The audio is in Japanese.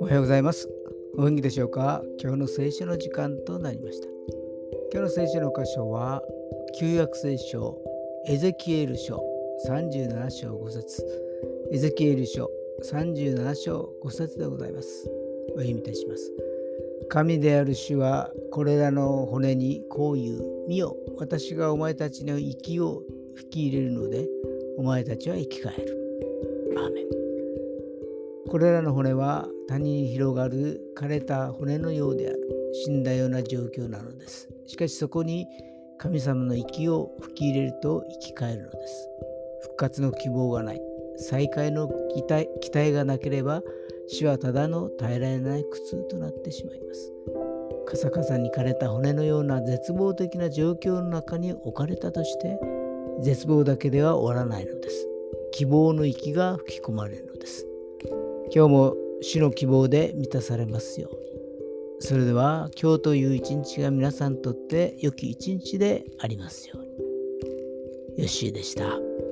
おはようございます。お元気でしょうか？今日の聖書の時間となりました。今日の聖書の箇所は、旧約聖書、エゼキエル書37章5節エゼキエル書37章5節でございます。お読みいたします。神である主はこれらの骨にこう言う。見よ、私がお前たちの息を吹き入れるので、お前たちは生き返る。アーメン。これらの骨は谷に広がる枯れた骨のようである。死んだような状況なのです。しかしそこに神様の息を吹き入れると生き返るのです。復活の希望がない。再会の期待期待がなければ死はただの耐えられない苦痛となってしまいます。カサカサに枯れた骨のような絶望的な状況の中に置かれたとして絶望だけでは終わらないのです。希望の息が吹き込まれるのです。今日も主の希望で満たされますように。それでは今日という一日が皆さんにとって良き一日でありますように。よッしーでした。